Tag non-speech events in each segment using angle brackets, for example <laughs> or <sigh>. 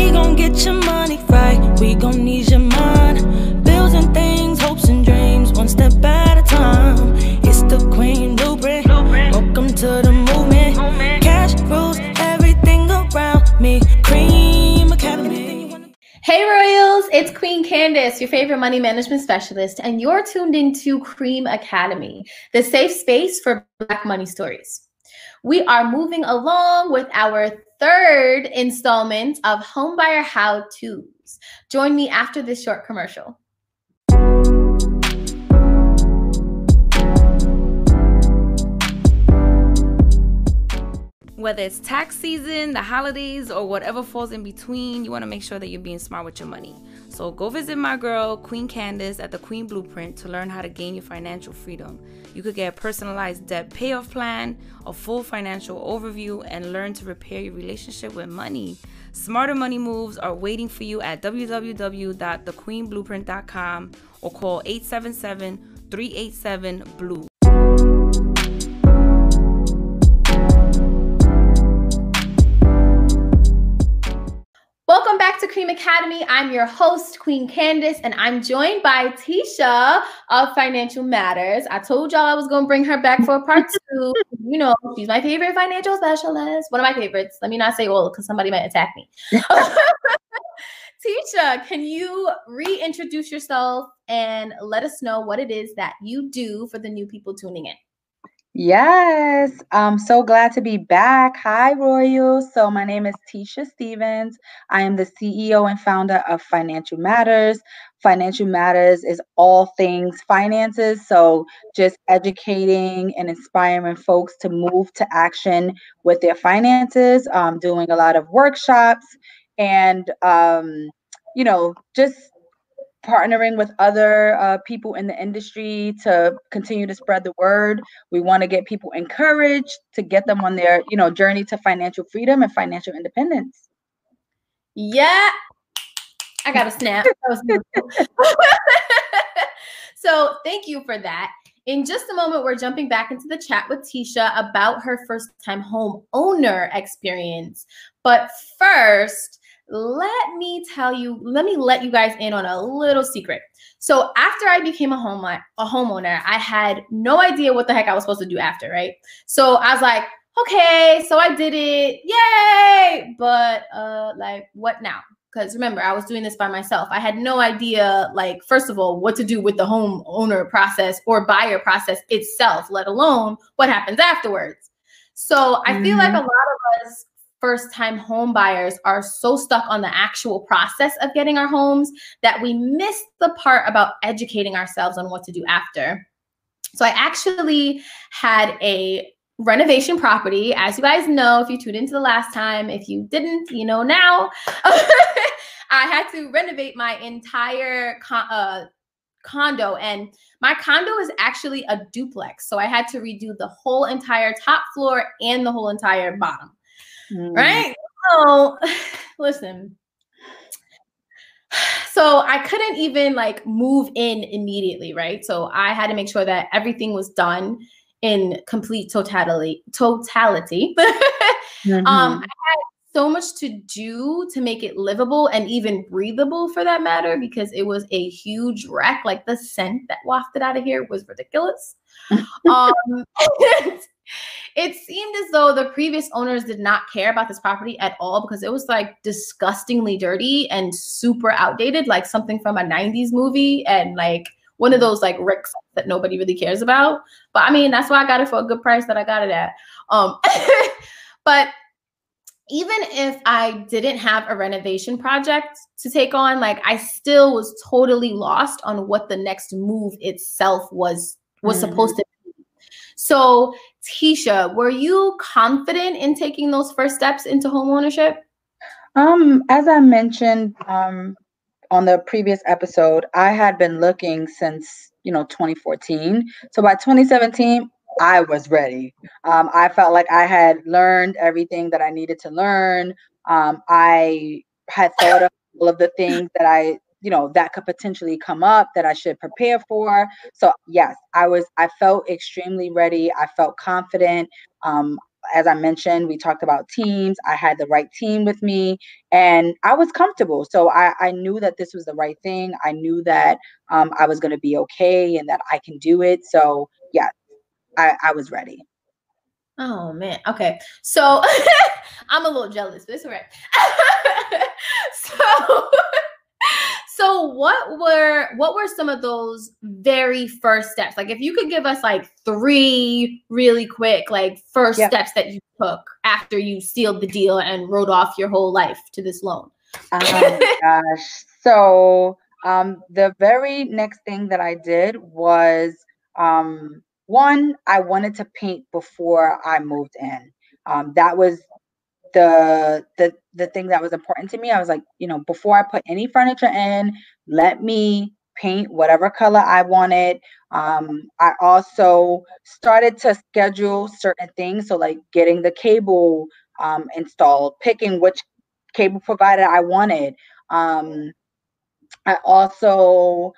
We gon' get your money right, we gon' need your mind. Bills and things, hopes and dreams, one step at a time. It's the Queen Blueprint. Welcome to the movement. Cash rules everything around me. Cream Academy. Hey Royals, it's Queen Candace, your favorite money management specialist, and you're tuned into Cream Academy, the safe space for Black money stories. We are moving along with our third installment of Homebuyer How To's. Join me after this short commercial. Whether it's tax season, the holidays, or whatever falls in between, you want to make sure that you're being smart with your money. So go visit my girl, Queen Candace, at the Queen Blueprint to learn how to gain your financial freedom. You could get a personalized debt payoff plan, a full financial overview, and learn to repair your relationship with money. Smarter money moves are waiting for you at www.thequeenblueprint.com or call 877 387 Blue. Academy. I'm your host, Queen Candace, and I'm joined by Tisha of Financial Matters. I told y'all I was going to bring her back for part <laughs> two. you know, she's my favorite financial specialist. One of my favorites. Let me not say all because somebody might attack me. <laughs> <laughs> Tisha, can you reintroduce yourself and let us know what it is that you do for the new people tuning in? Yes, I'm so glad to be back. Hi, Royal. So, my name is Tisha Stevens. I am the CEO and founder of Financial Matters. Financial Matters is all things finances. So, just educating and inspiring folks to move to action with their finances, um, doing a lot of workshops and, um, you know, just partnering with other uh, people in the industry to continue to spread the word. We want to get people encouraged to get them on their, you know, journey to financial freedom and financial independence. Yeah. I got a snap. <laughs> so thank you for that. In just a moment, we're jumping back into the chat with Tisha about her first time home owner experience. But first, let me tell you, let me let you guys in on a little secret. So after I became a home a homeowner, I had no idea what the heck I was supposed to do after, right? So I was like, okay, so I did it, yay! But uh, like, what now? Because remember, I was doing this by myself. I had no idea, like, first of all, what to do with the homeowner process or buyer process itself, let alone what happens afterwards. So I feel like a mm-hmm. lot of us first time home buyers are so stuck on the actual process of getting our homes that we miss the part about educating ourselves on what to do after. So I actually had a renovation property. As you guys know, if you tuned into the last time, if you didn't, you know now. <laughs> I had to renovate my entire con- uh, condo, and my condo is actually a duplex. So I had to redo the whole entire top floor and the whole entire bottom. Mm. Right? <laughs> So, listen. <sighs> So I couldn't even like move in immediately, right? So I had to make sure that everything was done in complete totality. Totality. <laughs> mm-hmm. Um, I had so much to do to make it livable and even breathable for that matter because it was a huge wreck. Like the scent that wafted out of here was ridiculous. <laughs> um, it seemed as though the previous owners did not care about this property at all because it was like disgustingly dirty and super outdated, like something from a 90s movie and like one of those like ricks that nobody really cares about. But I mean, that's why I got it for a good price that I got it at. Um, <laughs> but even if I didn't have a renovation project to take on, like I still was totally lost on what the next move itself was was mm-hmm. supposed to so, Tisha, were you confident in taking those first steps into homeownership? Um, as I mentioned um, on the previous episode, I had been looking since you know 2014. So by 2017, I was ready. Um, I felt like I had learned everything that I needed to learn. Um, I had thought of all of the things that I you know that could potentially come up that I should prepare for. So yes, I was I felt extremely ready. I felt confident. Um, as I mentioned, we talked about teams. I had the right team with me and I was comfortable. So I, I knew that this was the right thing. I knew that um, I was going to be okay and that I can do it. So, yeah, I, I was ready. Oh, man. Okay. So <laughs> I'm a little jealous, but it's all right. <laughs> so. <laughs> So what were what were some of those very first steps? Like if you could give us like three really quick like first yep. steps that you took after you sealed the deal and wrote off your whole life to this loan. Oh <laughs> gosh. So um the very next thing that I did was um one, I wanted to paint before I moved in. Um, that was the the the thing that was important to me. I was like, you know, before I put any furniture in, let me paint whatever color I wanted. Um, I also started to schedule certain things, so like getting the cable um, installed, picking which cable provider I wanted. Um, I also,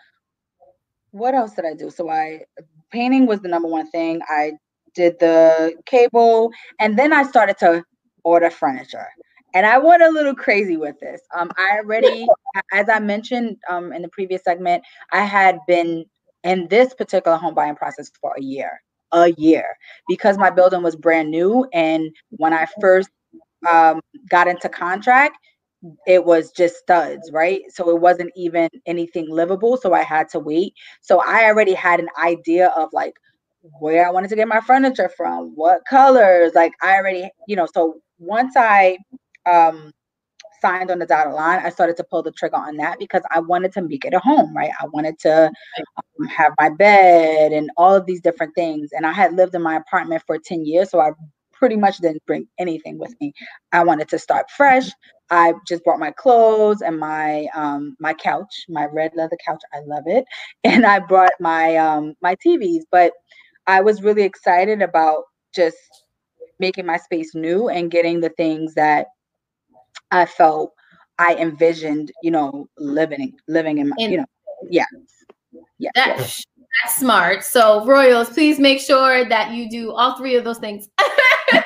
what else did I do? So I painting was the number one thing. I did the cable, and then I started to order furniture. And I went a little crazy with this. Um, I already, as I mentioned um, in the previous segment, I had been in this particular home buying process for a year, a year, because my building was brand new. And when I first um, got into contract, it was just studs, right? So it wasn't even anything livable. So I had to wait. So I already had an idea of like where I wanted to get my furniture from, what colors. Like I already, you know, so once I um, signed on the dotted line, I started to pull the trigger on that because I wanted to make it a home, right? I wanted to um, have my bed and all of these different things. And I had lived in my apartment for 10 years, so I pretty much didn't bring anything with me. I wanted to start fresh. I just brought my clothes and my um, my couch, my red leather couch. I love it, <laughs> and I brought my um, my TVs. But I was really excited about just making my space new and getting the things that I felt I envisioned, you know, living living in my, in, you know, yeah. Yeah. That, yes. That's smart. So Royals, please make sure that you do all three of those things <laughs>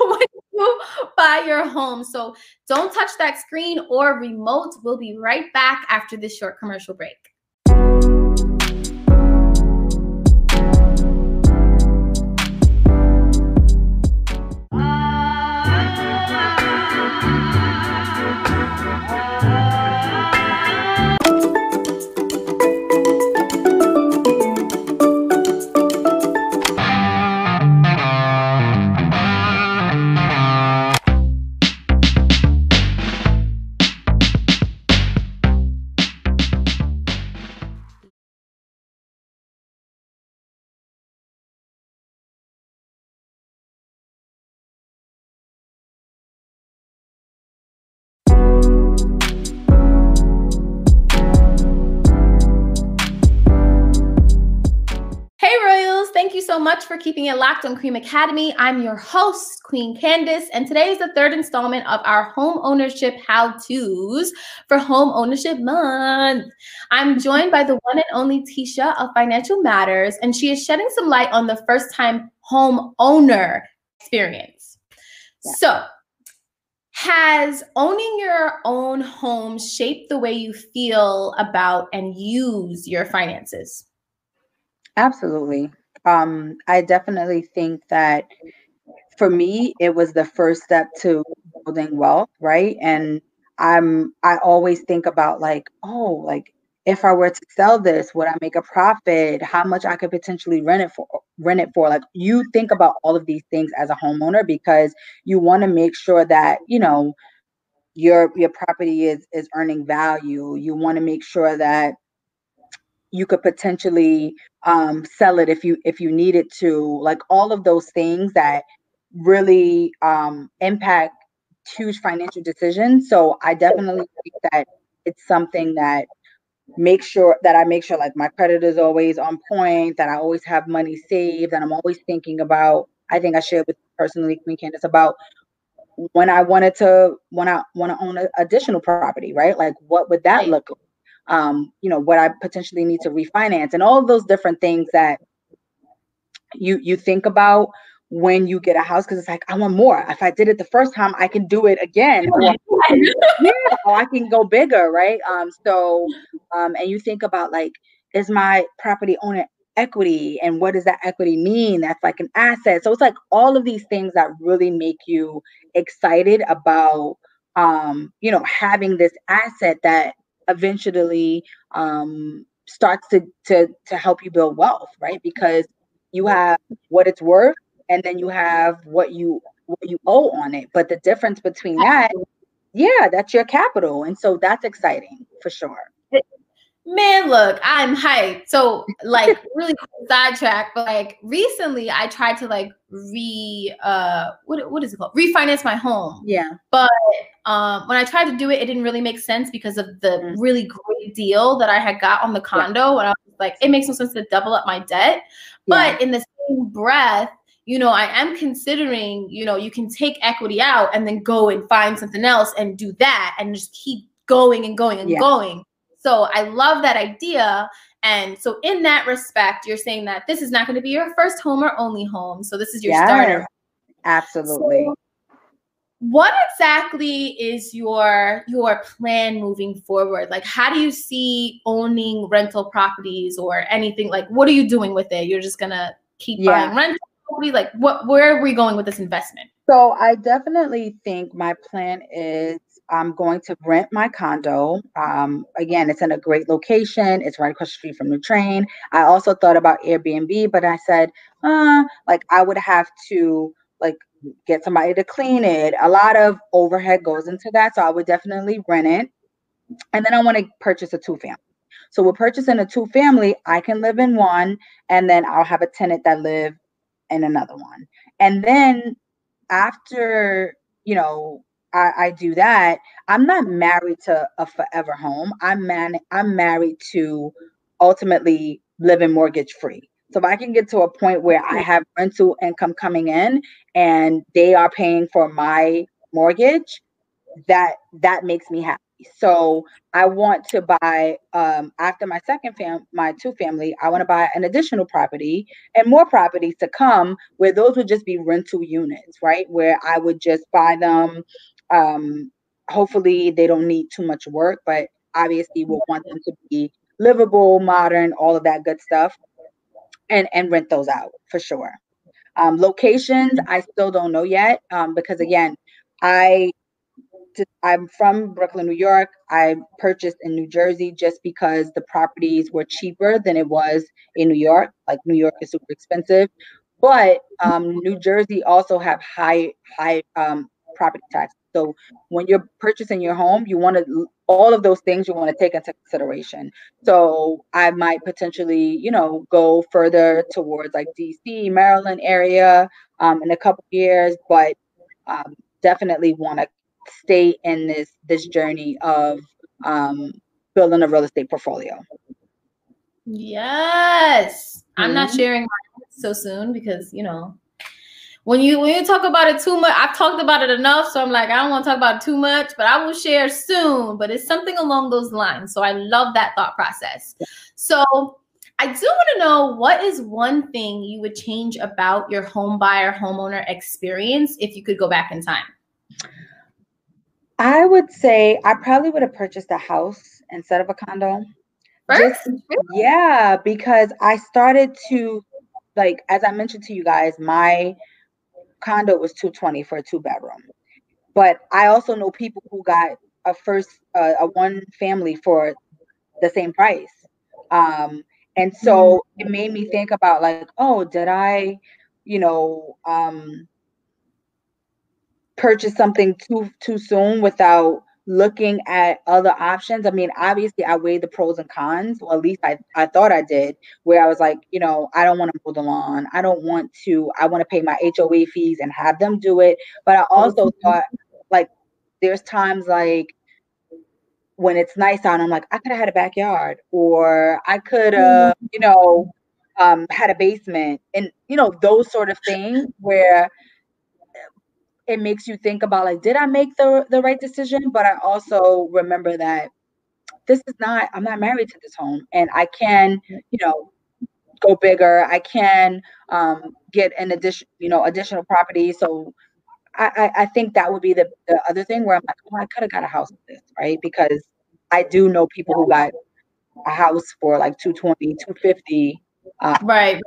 when you buy your home. So don't touch that screen or remote. We'll be right back after this short commercial break. For keeping it locked on Cream Academy. I'm your host, Queen Candace, and today is the third installment of our home ownership how to's for Home Ownership Month. I'm joined by the one and only Tisha of Financial Matters, and she is shedding some light on the first time home owner experience. Yeah. So, has owning your own home shaped the way you feel about and use your finances? Absolutely um, I definitely think that for me, it was the first step to building wealth, right? And I'm I always think about like, oh, like if I were to sell this, would I make a profit? How much I could potentially rent it for rent it for? Like you think about all of these things as a homeowner because you want to make sure that, you know, your your property is is earning value. You want to make sure that you could potentially um, sell it if you if you needed to like all of those things that really um, impact huge financial decisions. So i definitely think that it's something that make sure that i make sure like my credit is always on point that i always have money saved and i'm always thinking about i think i shared with personally queen candace about when i wanted to when i want to own an additional property right? Like what would that look like um, you know, what I potentially need to refinance and all of those different things that you you think about when you get a house because it's like I want more. If I did it the first time, I can do it again. Or, <laughs> yeah, <laughs> or I can go bigger, right? Um, so um, and you think about like, is my property owner equity and what does that equity mean? That's like an asset. So it's like all of these things that really make you excited about um, you know, having this asset that eventually um starts to to to help you build wealth, right? Because you have what it's worth and then you have what you what you owe on it. But the difference between that, yeah, that's your capital. And so that's exciting for sure. Man, look, I'm hyped. So, like, <laughs> really sidetrack, but like recently, I tried to like re uh what what is it called refinance my home. Yeah. But um, when I tried to do it, it didn't really make sense because of the mm-hmm. really great deal that I had got on the condo. Yeah. And I was like, it makes no sense to double up my debt. Yeah. But in the same breath, you know, I am considering, you know, you can take equity out and then go and find something else and do that and just keep going and going and yeah. going. So I love that idea. And so, in that respect, you're saying that this is not going to be your first home or only home. So, this is your yes, starter. Absolutely. So, what exactly is your your plan moving forward like how do you see owning rental properties or anything like what are you doing with it you're just gonna keep yeah. buying rental property like what where are we going with this investment so i definitely think my plan is I'm going to rent my condo. Um, again, it's in a great location. It's right across the street from the train. I also thought about Airbnb, but I said, uh, like I would have to like get somebody to clean it. A lot of overhead goes into that, so I would definitely rent it. And then I want to purchase a two family. So we're purchasing a two family. I can live in one, and then I'll have a tenant that live in another one. And then after you know I, I do that, I'm not married to a forever home. I'm man I'm married to ultimately living mortgage free. So if I can get to a point where I have rental income coming in and they are paying for my mortgage, that that makes me happy. So I want to buy um, after my second fam, my two family. I want to buy an additional property and more properties to come, where those would just be rental units, right? Where I would just buy them, um, hopefully, they don't need too much work, but obviously, we'll want them to be livable, modern, all of that good stuff, and and rent those out for sure. Um, locations, I still don't know yet um, because again, I I'm from Brooklyn, New York. I purchased in New Jersey just because the properties were cheaper than it was in New York. Like New York is super expensive, but um, New Jersey also have high high um, property tax. So when you're purchasing your home, you want to all of those things you want to take into consideration. So I might potentially, you know, go further towards like DC, Maryland area um, in a couple years, but um, definitely want to stay in this this journey of um, building a real estate portfolio. Yes, mm-hmm. I'm not mm-hmm. sharing so soon because you know when you when you talk about it too much, I've talked about it enough, so I'm like, I don't want to talk about it too much, but I will share soon. But it's something along those lines. So I love that thought process. So I do want to know what is one thing you would change about your home buyer homeowner experience if you could go back in time? I would say I probably would have purchased a house instead of a condo. First? Just, yeah, because I started to like as I mentioned to you guys, my condo was 220 for a two bedroom. But I also know people who got a first uh, a one family for the same price. Um, and so it made me think about like, oh, did I, you know, um, purchase something too too soon without looking at other options. I mean, obviously, I weighed the pros and cons, or at least I, I thought I did, where I was like, you know, I don't want to mow the lawn. I don't want to, I want to pay my HOA fees and have them do it. But I also mm-hmm. thought, like, there's times like when it's nice out, I'm like, I could have had a backyard, or I could have, mm-hmm. you know, um, had a basement, and, you know, those sort of things where it makes you think about like did i make the the right decision but i also remember that this is not i'm not married to this home and i can you know go bigger. I can um, get an addition, you know, additional property. So I, I, I think that would be the, the other thing where I'm like, oh, I could have got a house with this, right? Because I do know people who got a house for like 220, 250. Uh, right.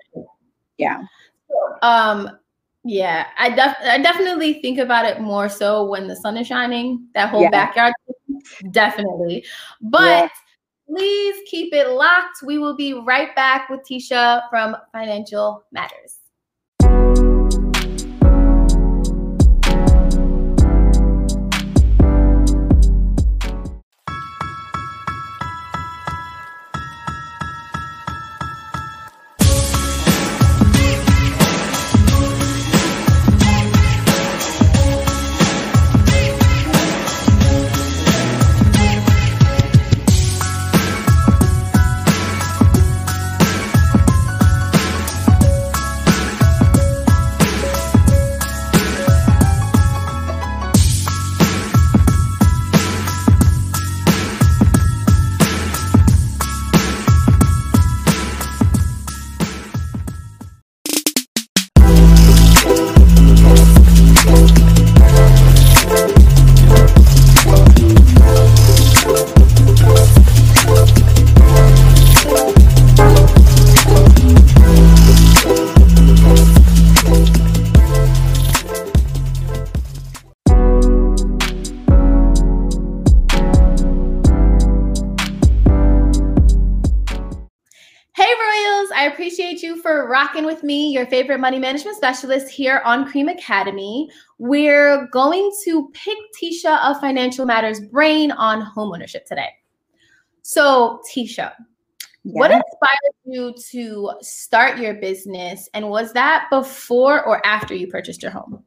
Yeah. Um, yeah, I def- I definitely think about it more so when the sun is shining. That whole yeah. backyard, definitely. But yeah. please keep it locked. We will be right back with Tisha from Financial Matters. Rocking with me, your favorite money management specialist here on Cream Academy. We're going to pick Tisha of Financial Matters brain on homeownership today. So, Tisha, what inspired you to start your business? And was that before or after you purchased your home?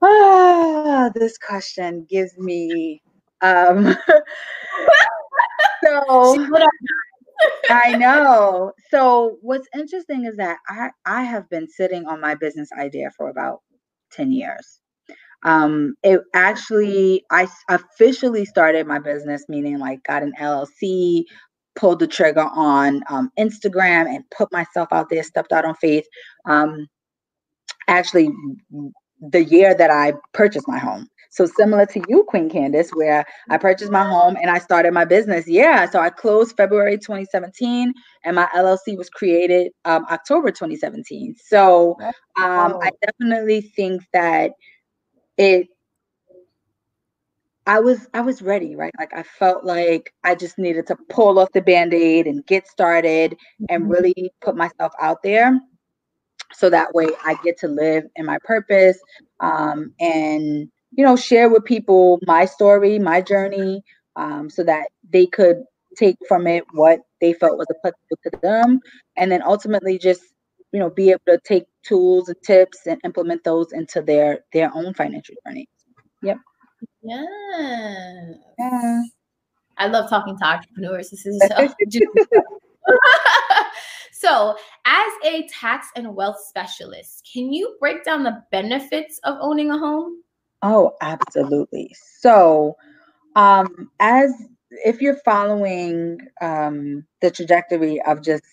Ah, this question gives me um <laughs> so I know. So what's interesting is that I I have been sitting on my business idea for about 10 years. Um it actually I officially started my business meaning like got an LLC, pulled the trigger on um, Instagram and put myself out there, stepped out on faith. Um actually the year that I purchased my home. So similar to you, Queen Candace, where I purchased my home and I started my business. Yeah. So I closed February 2017 and my LLC was created um, October 2017. So um, I definitely think that it I was I was ready, right? Like I felt like I just needed to pull off the band-aid and get started and mm-hmm. really put myself out there so that way I get to live in my purpose um, and you know, share with people my story, my journey, um, so that they could take from it what they felt was applicable to them, and then ultimately just you know be able to take tools and tips and implement those into their their own financial journey. Yep. Yeah. Yeah. I love talking to entrepreneurs. This is <laughs> so. <laughs> so, as a tax and wealth specialist, can you break down the benefits of owning a home? Oh, absolutely. So, um, as if you're following um, the trajectory of just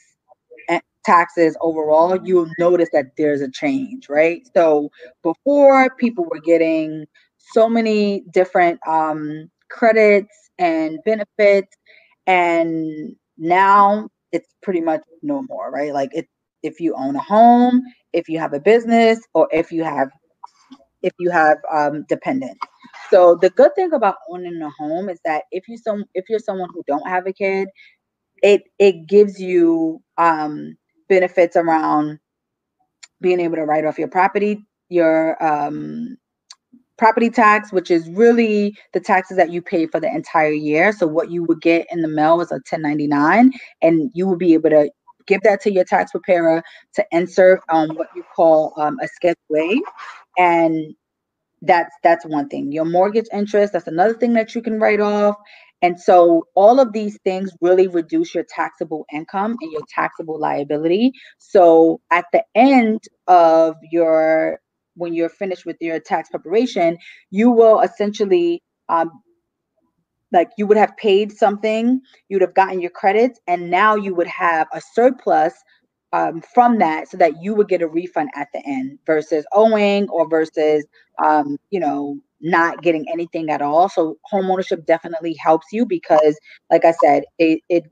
taxes overall, you'll notice that there's a change, right? So, before people were getting so many different um, credits and benefits, and now it's pretty much no more, right? Like, it, if you own a home, if you have a business, or if you have if you have um, dependents. So the good thing about owning a home is that if you some if you're someone who don't have a kid, it it gives you um, benefits around being able to write off your property, your um, property tax, which is really the taxes that you pay for the entire year. So what you would get in the mail is a 1099, and you will be able to give that to your tax preparer to insert um, what you call um, a Schedule A, and that's that's one thing. Your mortgage interest that's another thing that you can write off. And so all of these things really reduce your taxable income and your taxable liability. So at the end of your when you're finished with your tax preparation you will essentially um, like you would have paid something you'd have gotten your credits and now you would have a surplus um, from that so that you would get a refund at the end versus owing or versus um, you know not getting anything at all. So home ownership definitely helps you because like i said it, it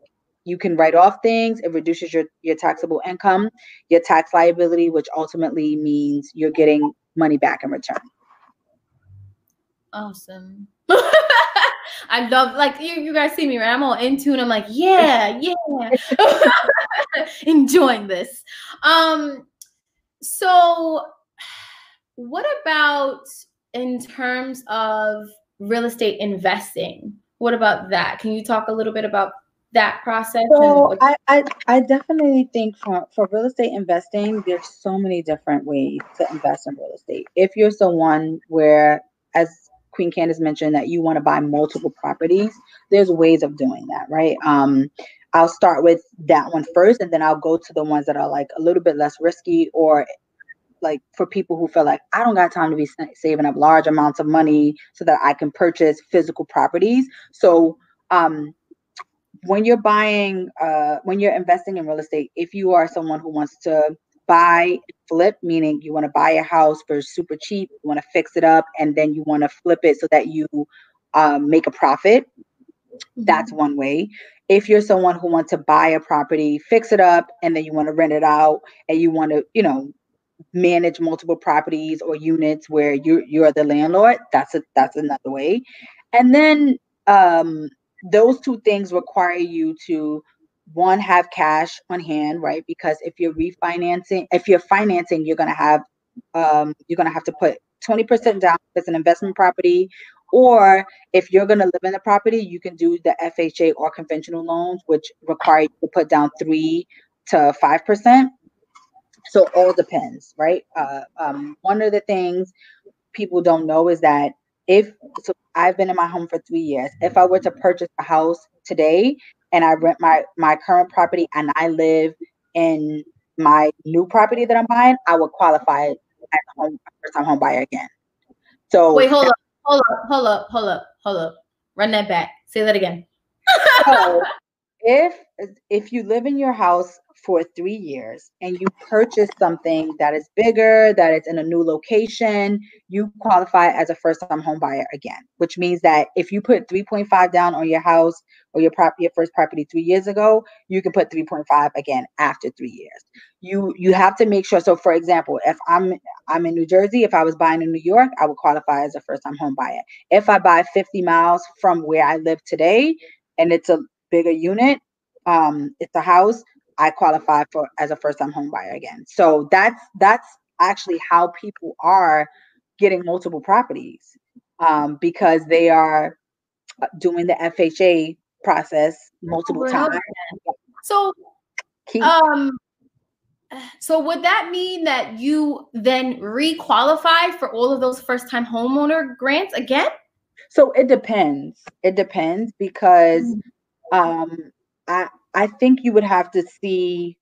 you can write off things. It reduces your your taxable income your tax liability which ultimately means you're getting money back in return. Awesome. <laughs> I love like you, you guys see me right. I'm all into and I'm like, yeah, yeah. <laughs> <laughs> Enjoying this. Um, so what about in terms of real estate investing? What about that? Can you talk a little bit about that process? So I, I, I definitely think for, for real estate investing, there's so many different ways to invest in real estate. If you're someone where, as Queen Candace mentioned that you want to buy multiple properties, there's ways of doing that, right? Um, I'll start with that one first, and then I'll go to the ones that are like a little bit less risky or like for people who feel like I don't got time to be saving up large amounts of money so that I can purchase physical properties. So, um, when you're buying, uh, when you're investing in real estate, if you are someone who wants to buy flip meaning you want to buy a house for super cheap you want to fix it up and then you want to flip it so that you um, make a profit mm-hmm. that's one way if you're someone who wants to buy a property fix it up and then you want to rent it out and you want to you know manage multiple properties or units where you you're the landlord that's a that's another way. And then um those two things require you to one have cash on hand right? Because if you're refinancing if you're financing you're to have um, you're to have to put 20% down if it's an investment property or if you're going to live in the property you can do the fha or conventional loans which require you to put down 3 to 5% so all depends right? Uh, um, one of the things people don't know is that if so i've been in my home for three years. If i were to purchase a house today and I rent my my current property and I live in my new property that I'm buying, I would qualify as home first time home buyer again. So wait, hold up, hold up, hold up, hold up, hold up. Run that back. Say that again. so if if you live in your house for three years and you purchase something that is bigger, that is in a new location, you qualify as a first time home buyer again, which means that if you put 3.5 down on your house or your property, your first property three years ago, you can put 3.5 again after three years. You you have to make sure. So for example, if I'm I'm in New Jersey, if I was buying in New York, I would qualify as a first time home buyer. If I buy 50 miles from where I live today and it's a bigger unit, um, it's a house, I qualify for as a first time home buyer again. So that's that's actually how people are getting multiple properties um, because they are uh, doing the FHA process multiple times. So, um, so would that mean that you then requalify for all of those first time homeowner grants again? So it depends. It depends because mm. um, I I think you would have to see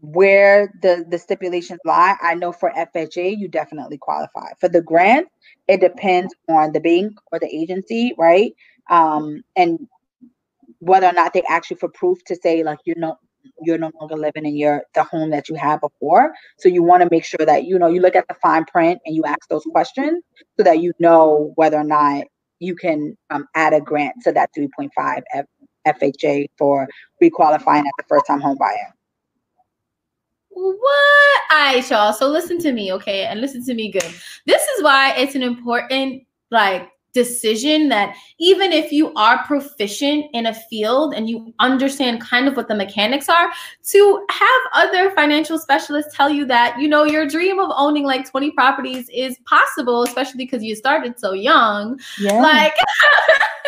where the the stipulations lie. I know for FHA you definitely qualify. For the grant, it depends on the bank or the agency, right? Um, and whether or not they you for proof to say like you're no you're no longer living in your the home that you had before. So you want to make sure that you know you look at the fine print and you ask those questions so that you know whether or not you can um, add a grant to that 3.5 FHA for requalifying as a first time home buyer. What? All right, y'all. So listen to me, okay? And listen to me good. This is why it's an important, like, decision that even if you are proficient in a field and you understand kind of what the mechanics are to have other financial specialists tell you that you know your dream of owning like 20 properties is possible especially because you started so young yeah. like <laughs>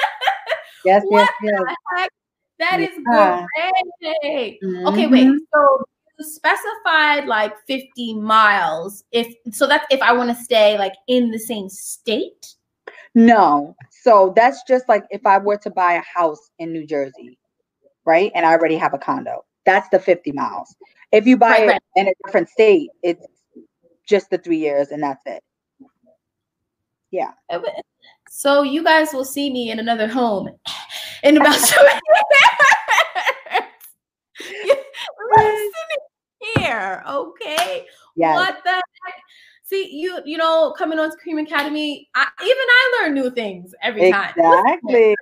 Yes, what yes, yes. That is great. Mm-hmm. Okay, wait. Mm-hmm. So you specified like 50 miles. If so that's if I want to stay like in the same state? No. So that's just like if I were to buy a house in New Jersey, right? And I already have a condo. That's the 50 miles. If you buy right, it right. in a different state, it's just the three years and that's it. Yeah. So you guys will see me in another home <laughs> in about two <laughs> <laughs> years. here. Okay. Yes. What the heck? See, you you know, coming on to Cream Academy, I, even I learn new things every time. Exactly.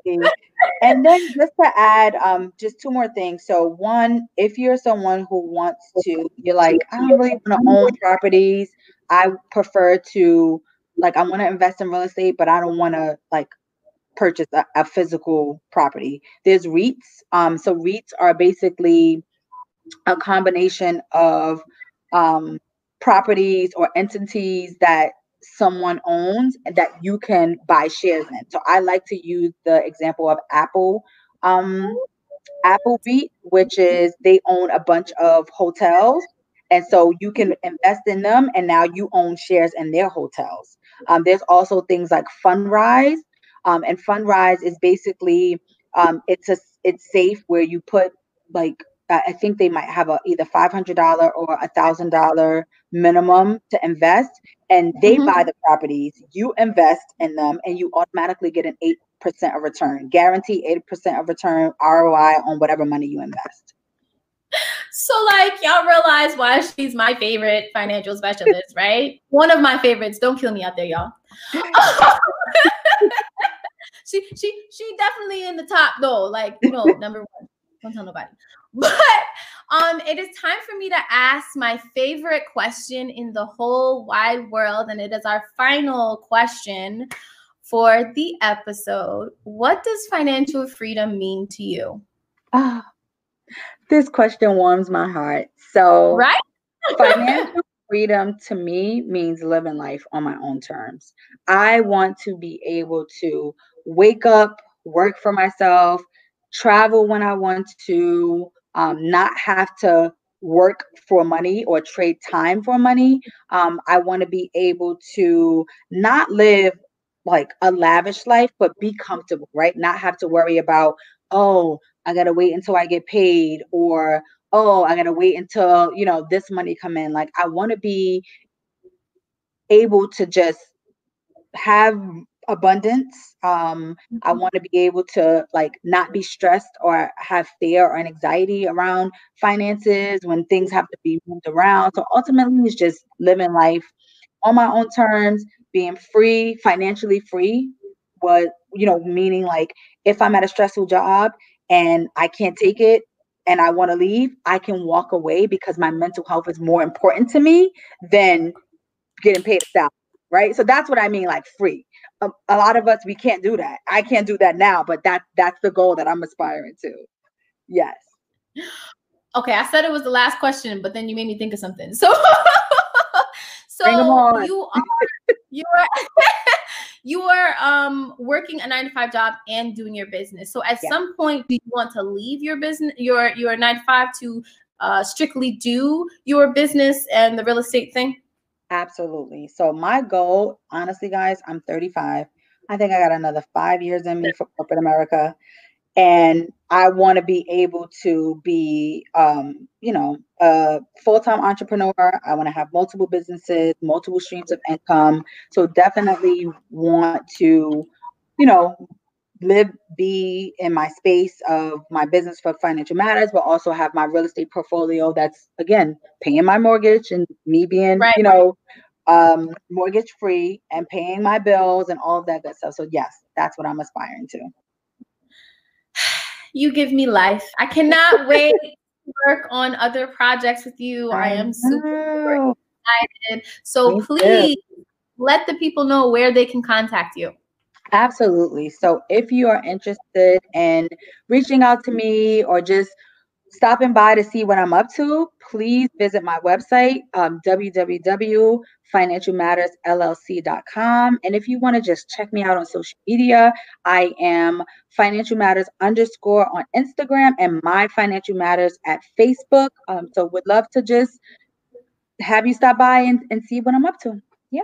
and then just to add, um, just two more things. So one, if you're someone who wants to, you're like, I don't really want to own properties. I prefer to like I want to invest in real estate, but I don't want to like purchase a, a physical property. There's REITs. Um, so REITs are basically a combination of um properties or entities that someone owns that you can buy shares in. So I like to use the example of Apple um Apple REIT, which is they own a bunch of hotels. And so you can invest in them and now you own shares in their hotels. Um, there's also things like Fundrise. Um, and Fundrise is basically um, it's a it's safe where you put like I think they might have a either five hundred dollar or a thousand dollar minimum to invest, and they Mhm. buy the properties. You invest in them, and you automatically get an eight percent of return, guarantee eight percent of return ROI on whatever money you invest. So, like, y'all realize why she's my favorite financial specialist, right? One of my favorites. Don't kill me out there, y'all. <laughs> she, she, she definitely in the top though. Like, know, number one. Don't tell nobody. <laughs> But um, it is time for me to ask my favorite question in the whole wide world, and it is our final question for the episode. What does financial freedom mean to you? Ah, this question warms my heart. So, Right? <laughs> financial freedom to me means living life on my own terms. I want to be able to wake up, work for myself, travel when I want to, um, not have to work for money or trade time for money. Um, I want to be able to not live like a lavish life, but be comfortable, right? Not have to worry about, oh, I gotta wait until I get paid, or oh, I gotta wait until you know this money come in. Like I want to be able to just have abundance. Um, I want to be able to like not be stressed or have fear or anxiety around finances when things have to be moved around. So ultimately, it's just living life on my own terms, being free, financially free. What you know, meaning like if I'm at a stressful job and I can't take it and I want to leave, I can walk away because my mental health is more important to me than getting paid a salary, right? So that's what I mean, like free. A, a lot of us we can't do that. I can't do that now, but that that's the goal that I'm aspiring to. Yes. Okay, I said it was the last question, but then you made me think of something. <laughs> So, so you are <laughs> you are <laughs> you are um working a nine to five job and doing your business. So at Yeah. some point, do you want to leave your business, your your nine to five, to uh, strictly do your business and the real estate thing? Absolutely. So my goal, honestly, guys, I'm 35. I think I got another five years in me for corporate America. And I want to be able to be, um, you know, a full-time entrepreneur. I want to have multiple businesses, multiple streams of income. So definitely want to, you know, live, be in my space of my business for financial matters, but also have my real estate portfolio that's again paying my mortgage and me being, Right, you know, um, mortgage free and paying my bills and all of that good stuff. So yes, that's what I'm aspiring to. You give me life. I cannot <laughs> wait to work on other projects with you. I am super, excited. So Me too. please let the people know where they can contact you. Absolutely. So if you are interested in reaching out to me or just stopping by to see what I'm up to, please visit my website, um, www.financialmattersllc.com. And if you want to just check me out on social media, I am Financial Matters underscore on Instagram and My Financial Matters at Facebook. Um, so would love to just have you stop by and, and see what I'm up to. Yeah.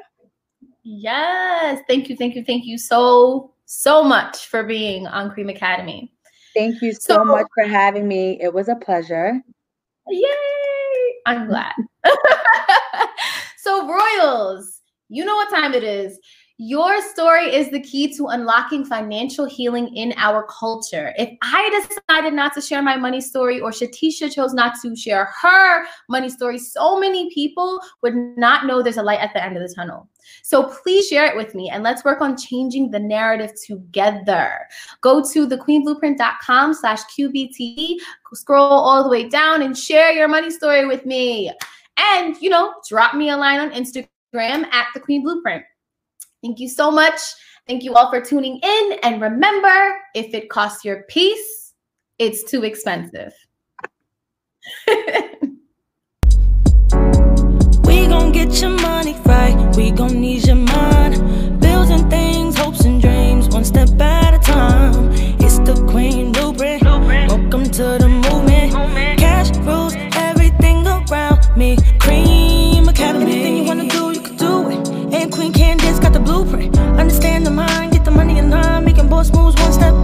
Yes. Thank you. Thank you. Thank you so, so much for being on Cream Academy. Thank you so So- much for having me. It was a pleasure. Yay. I'm glad. <laughs> so, Royals, you know what time it is. Your story is the key to unlocking financial healing in our culture. If I decided not to share my money story or Shatisha chose not to share her money story, so many people would not know there's a light at the end of the tunnel. So please share it with me and let's work on changing the narrative together. Go to thequeenblueprint.com slash QBTE, scroll all the way down and share your money story with me. And, you know, drop me a line on Instagram at the Queen Blueprint. Thank you so much. Thank you all for tuning in. And remember, if it costs your peace, it's too expensive. <laughs> we gon' get your money right. We gon' need your mind. Bills and things, hopes and dreams, one step at a time. Force moves one step